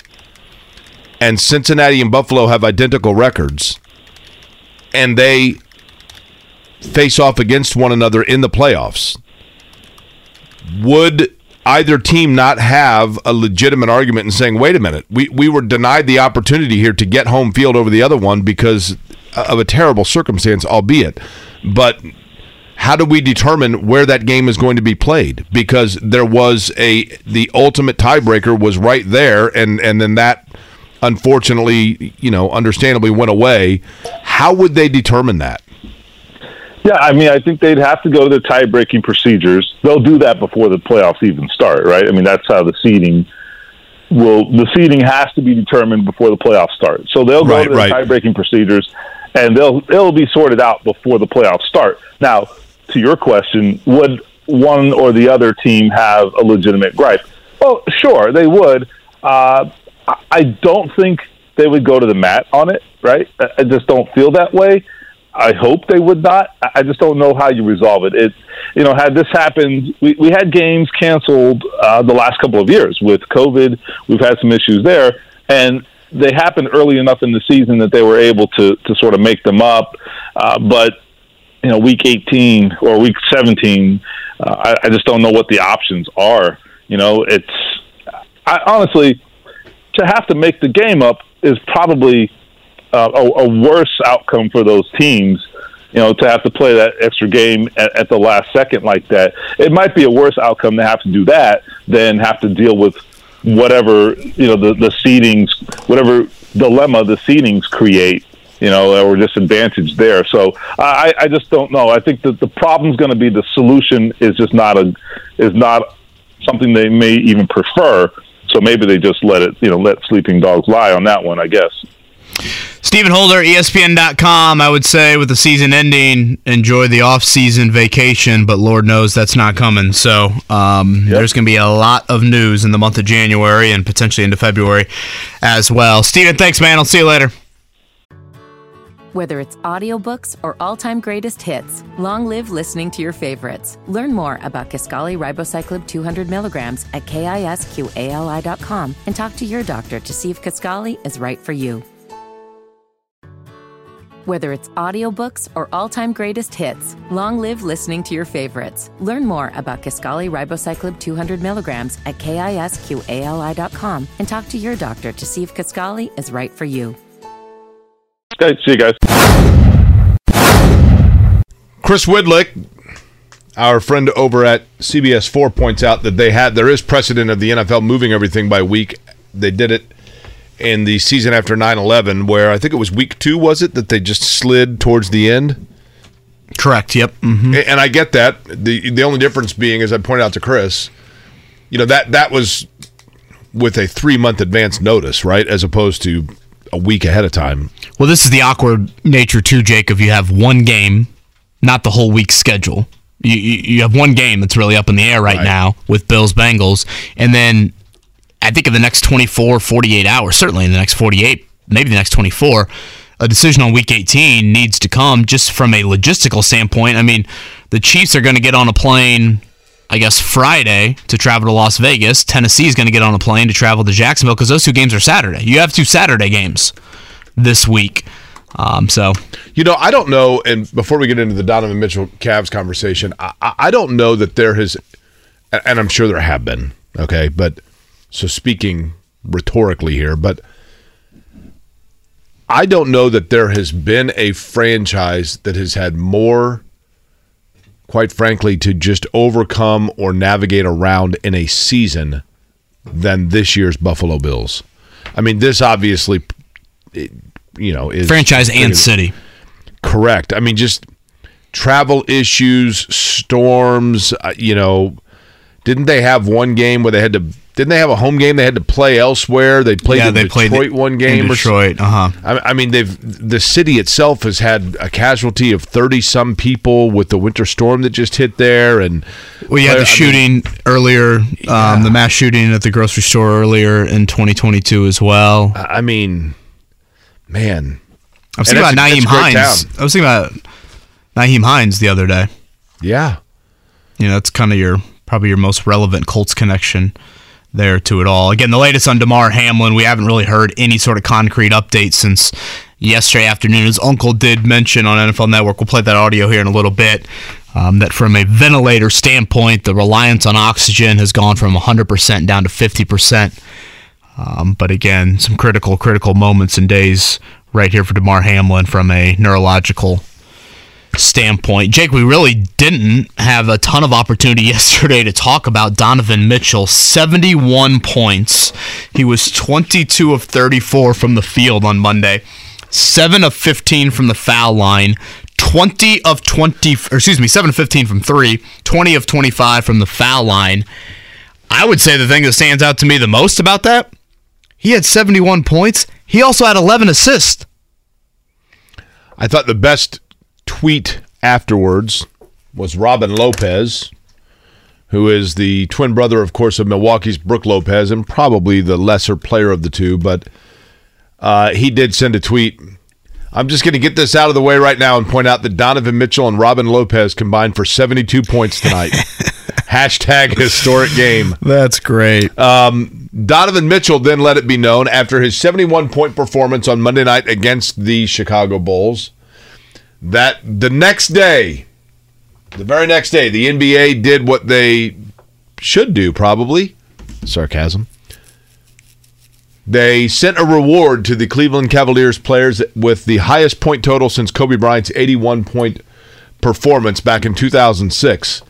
and Cincinnati and Buffalo have identical records, and they face off against one another in the playoffs, would either team not have a legitimate argument in saying, wait a minute, we, we were denied the opportunity here to get home field over the other one because of a terrible circumstance, albeit. But how do we determine where that game is going to be played? Because there was a the ultimate tiebreaker was right there, and and then that unfortunately, you know, understandably went away. How would they determine that? Yeah, I mean, I think they'd have to go to the tie-breaking procedures. They'll do that before the playoffs even start, right? I mean, that's how the seeding will. The seeding has to be determined before the playoffs start. So they'll go Right, to the right. tie-breaking procedures, and they'll it'll be sorted out before the playoffs start. Now, to your question, would one or the other team have a legitimate gripe? Well, sure, they would. Uh, I- I don't think they would go to the mat on it, right? I just don't feel that way. I hope they would not. I- just don't know how you resolve it. It, you know, had this happened, we, we had games canceled uh, the last couple of years with COVID. We've had some issues there, and they happened early enough in the season that they were able to to sort of make them up. Uh, but you know, week 18 or week 17, uh, I, I just don't know what the options are. You know, it's I, honestly to have to make the game up is probably uh, a, a worse outcome for those teams. You know, to have to play that extra game at, at the last second like that, it might be a worse outcome to have to do that than have to deal with whatever you know the the seedings, whatever dilemma the seedings create. You know, or disadvantage there. So I, I just don't know. I think that the problem's going to be the solution is just not a is not something they may even prefer. So maybe they just let it, you know, let sleeping dogs lie on that one. I guess. Stephen Holder, ESPN.com. I would say with the season ending, enjoy the off-season vacation, but Lord knows that's not coming. So um, there's going to be a lot of news in the month of January and potentially into February as well. Stephen, thanks, man. I'll see you later. Whether it's audiobooks or all-time greatest hits, long live listening to your favorites. Learn more about Kisqali Ribociclib 200 milligrams at kisqali.com and talk to your doctor to see if Kisqali is right for you. Whether it's audiobooks or all-time greatest hits, long live listening to your favorites. Learn more about Kisqali Ribociclib 200 milligrams at kisqali.com and talk to your doctor to see if Kisqali is right for you. Okay, see you guys. Chris Widlic, our friend over at CBS 4, points out that they had there is precedent of the NFL moving everything by week. They did it in the season after 9-11, where I think it was week two, was it, that they just slid towards the end? Correct. Yep. hmm And I get that. The the only difference being, as I pointed out to Chris, you know, that that was with a three month advance notice, right? As opposed to a week ahead of time. Well, this is the awkward nature too, Jake. If you have one game, not the whole week's schedule. You, you, you have one game that's really up in the air right, Right. now with Bills Bengals, and then I think in the next 24, 48 hours, certainly in the next 48, maybe the next 24, a decision on week 18 needs to come just from a logistical standpoint. I mean, the Chiefs are going to get on a plane I guess, Friday to travel to Las Vegas. Tennessee is going to get on a plane to travel to Jacksonville because those two games are Saturday. You have two Saturday games this week. Um, so, You know, I don't know. And before we get into the Donovan Mitchell Cavs conversation, I, I I don't know that there has, and I'm sure there have been. Okay, but so speaking rhetorically here, but I don't know that there has been a franchise that has had more, quite frankly, to just overcome or navigate around in a season than this year's Buffalo Bills. I mean, this obviously, it, you know, is franchise and city. Correct. I mean, just travel issues, storms. Uh, you know, didn't they have one game where they had to? Didn't they have a home game they had to play elsewhere? They played Yeah, in they Detroit played one game. Detroit, uh-huh. I, I mean, they've the city itself has had a casualty of thirty some people with the winter storm that just hit there, and Well, you had I the mean, shooting earlier, um, the mass shooting at the grocery store earlier in 2022 as well. I mean, man, I was thinking about Nyheim Hines. I was thinking about Nyheim Hines the other day. Yeah. You know, that's kind of your probably your most relevant Colts connection there to it all. Again, the latest on Damar Hamlin, we haven't really heard any sort of concrete update since yesterday afternoon. His uncle did mention on NFL Network, we'll play that audio here in a little bit, um, that from a ventilator standpoint, the reliance on oxygen has gone from 100% down to 50%. Um, but again, some critical, critical moments and days right here for Damar Hamlin from a neurological standpoint. Jake, we really didn't have a ton of opportunity yesterday to talk about Donovan Mitchell. 71 points. He was 22 of 34 from the field on Monday, 7 of 15 from the foul line. 20 of 20, or excuse me, 7 of 15 from 3, 20 of 25 from the foul line. I would say the thing that stands out to me the most about that, he had 71 points. He also had 11 assists. I thought the best tweet afterwards was Robin Lopez, who is the twin brother, of course, of Milwaukee's Brooke Lopez, and probably the lesser player of the two. But uh, he did send a tweet. I'm just going to get this out of the way right now and point out that Donovan Mitchell and Robin Lopez combined for 72 points tonight. Hashtag historic game. That's great. Um, Donovan Mitchell then let it be known after his 71 point performance on Monday night against the Chicago Bulls that the next day, the very next day, the NBA did what they should do, probably. Sarcasm. They sent a reward to the Cleveland Cavaliers players with the highest point total since Kobe Bryant's 81 point performance back in 2006.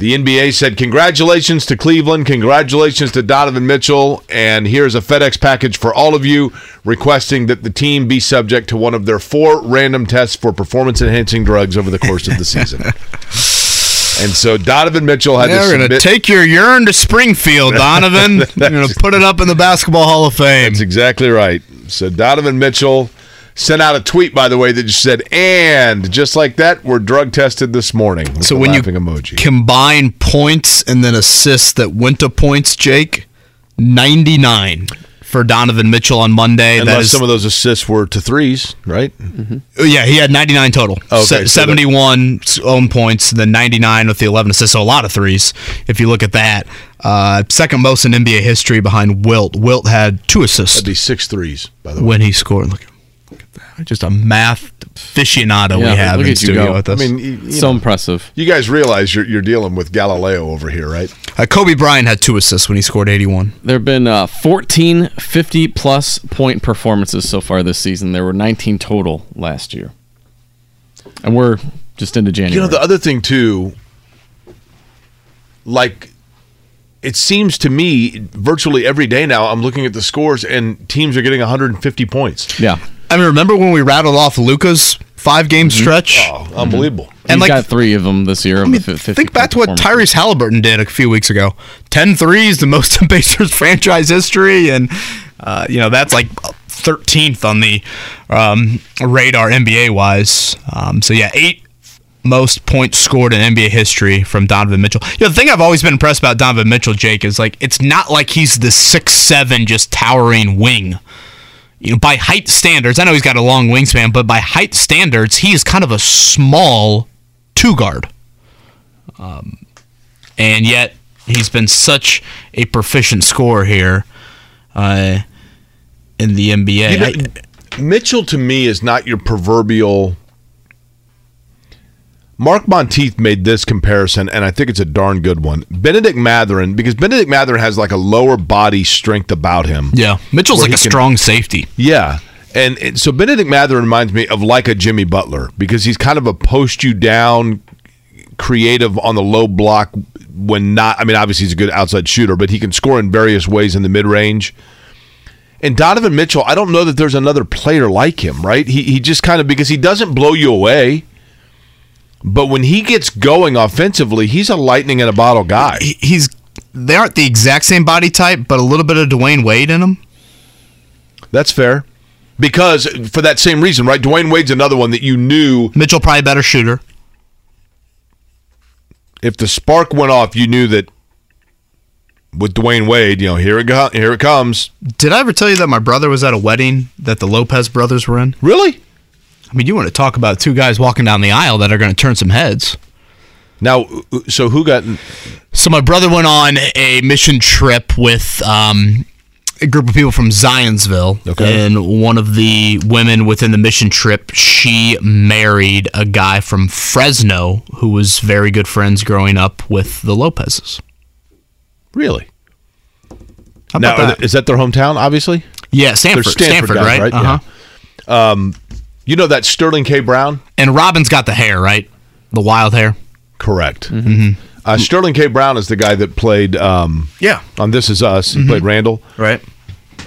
The NBA said, Congratulations to Cleveland. Congratulations to Donovan Mitchell. And here's a FedEx package for all of you requesting that the team be subject to one of their four random tests for performance enhancing drugs over the course of the season. and so Donovan Mitchell had Yeah, to going to take your urine to Springfield, Donovan. We're going to put it up in the Basketball Hall of Fame. That's exactly right. So Donovan Mitchell sent out a tweet, by the way, that just said, and just like that, we're drug tested this morning. So when you emoji. combine points and then assists that went to points, Jake, 99 for Donovan Mitchell on Monday. Unless is, some of those assists were to threes, right? Oh, yeah, he had 99 total. Okay, Se- so 71 own points, then 99 with the 11 assists. So a lot of threes, if you look at that. Uh, second most in NBA history behind Wilt. Wilt had two assists That'd be six threes, by the way. when he scored. Look, look at that. Just a math aficionado we have look in studio go. with I mean, you, you so know, impressive. you guys realize you're, you're dealing with Galileo over here, right? Uh, Kobe Bryant had two assists when he scored 81. There have been uh, 14 50 plus point performances so far this season. There were 19 total last year. And we're just into January. You know, the other thing, too, like, it seems to me virtually every day now, I'm looking at the scores and teams are getting 150 points. yeah. I mean, remember when we rattled off Luka's five game stretch? Oh, unbelievable. And And, like, got three of them this year. I mean, the 50 think back to what. Tyrese Halliburton did a few weeks ago. 10 threes, the most in Pacers franchise history. And, uh, you know, that's like 13th on the um, radar NBA wise. Um, so, yeah, eight most points scored in NBA history from Donovan Mitchell. You know, the thing I've always been impressed about Donovan Mitchell, Jake, is like it's not like he's the six seven just towering wing. You know, by height standards, I know he's got a long wingspan, but by height standards, he is kind of a small two guard. um, and yet he's been such a proficient scorer here uh, in the NBA. You know, I- Mitchell to me is not your proverbial. Mark Montieth made this comparison, and I think it's a darn good one. Bennedict Mathurin, because Bennedict Mathurin has like a lower body strength about him. yeah, Mitchell's like a can- strong safety. Yeah. And, and so Bennedict Mathurin reminds me of like a Jimmy Butler because he's kind of a post you down creative on the low block when not I mean obviously he's a good outside shooter but he can score in various ways in the mid range. And Donovan Mitchell, I don't know that there's another player like him, right? He he just kind of because he doesn't blow you away. But when he gets going offensively, he's a lightning in a bottle guy. He- He's they aren't the exact same body type, but a little bit of Dwyane Wade in him. That's fair. Because for that same reason, right? Dwyane Wade's another one that you knew Mitchell probably better shooter. if the spark went off, you knew that with Dwyane Wade, you know, here it go, here it comes. Did I ever tell you that my brother was at a wedding that the Lopez brothers were in? Really? I mean, you want to talk about two guys walking down the aisle that are going to turn some heads. Now, so who got? So my brother went on a mission trip with um, a group of people from Zionsville, Okay. and one of the women within the mission trip, she married a guy from Fresno who was very good friends growing up with the Lopez's. Really? How Now, that? they- is that their hometown? Obviously, yeah, Stanford, They're Stanford, guys, right? Yeah. Uh-huh. Um, you know that Sterling K. Brown? And Robin's got the hair, right? The wild hair. Correct. Uh, Sterling K. Brown is the guy that played um, Yeah. on This Is Us. He played Randall. Right.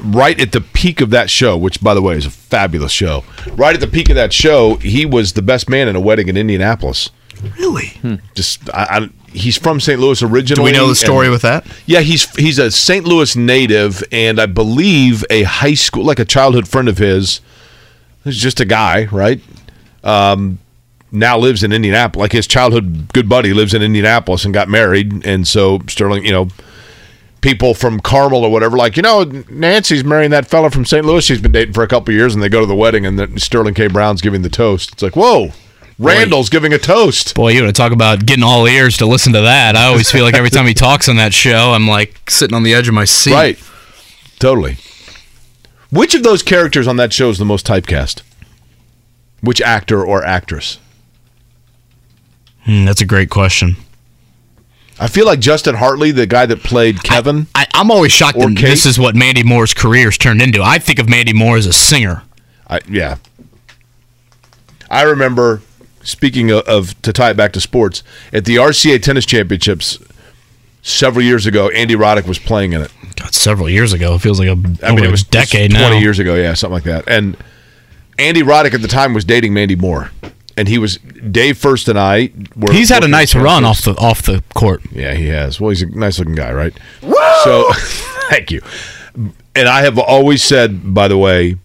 right at the peak of that show, which by the way is a fabulous show. Right at the peak of that show, he was the best man in a wedding in Indianapolis. Really? Just I, I, he's from St. Louis originally. Do we know the story and- with that? Yeah, he's he's a St. Louis native, and I believe a high school, like a childhood friend of his. He's just a guy, right? Um, now lives in Indianapolis. Like his childhood good buddy lives in Indianapolis and got married, and so Sterling, you know, people from Carmel or whatever, like you know, Nancy's marrying that fella from St. Louis. She's been dating for a couple years, and they go to the wedding, and then Sterling K. Brown's giving the toast. It's like, whoa, Randall's giving a toast. Boy, you want to talk about getting all ears to listen to that. I always feel like every time he talks on that show, I'm like sitting on the edge of my seat. Right. Totally. Which of those characters on that show is the most typecast? Which actor or actress? Hmm, that's a great question. I feel like Justin Hartley, the guy that played Kevin. I, I'm always shocked that Kate? this is what Mandy Moore's career's turned into. I think of Mandy Moore as a singer. I, yeah. I remember speaking of, of to tie it back to sports at the RCA Tennis Championships several years ago. Andy Roddick was playing in it. God, several years ago. It feels like a, I mean, it was a decade it's now. twenty years ago, yeah, something like that. And Andy Roddick at the time was dating Mandy Moore, and he was Dave First and I. Were He's had a nice run Championships. off the off the court. Yeah, he has. Well, he's a nice looking guy, right? So, thank you. And I have always said, by the way,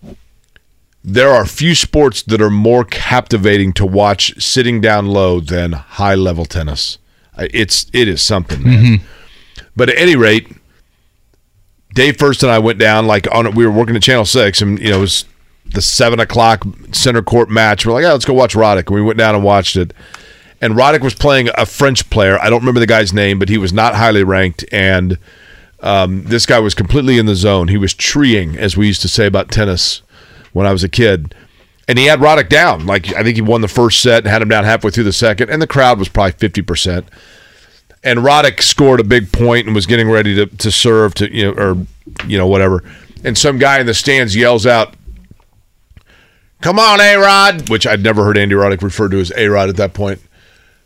there are few sports that are more captivating to watch sitting down low than high level tennis. It's it is something, man. But at any rate, Dave First and I went down like on we were working at Channel Six, and you know it was the seven o'clock center court match. We're like, yeah, let's go watch Roddick, and we went down and watched it. And Roddick was playing a French player. I don't remember the guy's name, but he was not highly ranked, and um, this guy was completely in the zone. He was treeing, as we used to say about tennis when I was a kid. And he had Roddick down. Like I think he won the first set and had him down halfway through the second, and the crowd was probably fifty percent and Roddick scored a big point and was getting ready to, to serve to you know or you know whatever, and some guy in the stands yells out, "Come on, A Rod!" Which I'd never heard Andy Roddick referred to as A Rod at that point.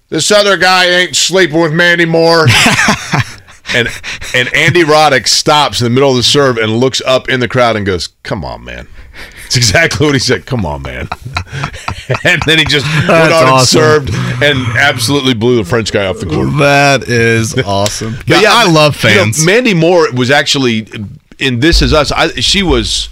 This other guy ain't sleeping with Mandy Moore. and and Andy Roddick stops in the middle of the serve and looks up in the crowd and goes, "Come on, man." It's exactly what he said. Come on, man. and then he just went That's on and served and absolutely blew the French guy off the court. That is awesome. But yeah, I love you know, fans. Mandy Moore was actually in This Is Us. I, she was.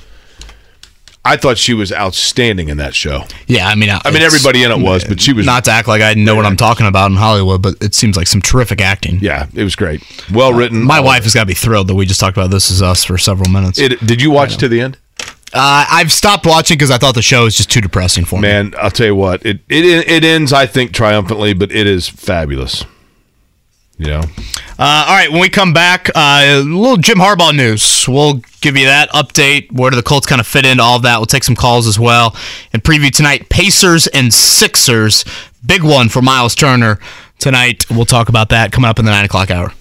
I thought she was outstanding in that show. yeah, I mean, uh, I mean, everybody in it was, but she was not to act like I know what I'm talking about in Hollywood, but it seems like some terrific acting. Yeah, it was great. Well uh, written. My wife has got to be thrilled that we just talked about This Is Us for several minutes. It, did you watch to the end? Uh, I've stopped watching because I thought the show was just too depressing for me. Man, I'll tell you what. It it it ends, I think, triumphantly, but it is fabulous. You know. Uh, all right, when we come back, uh, a little Jim Harbaugh news. We'll give you that update. Where do the Colts kind of fit into all of that? We'll take some calls as well. And preview tonight Pacers and Sixers. Big one for Myles Turner tonight. We'll talk about that coming up in the 9 o'clock hour.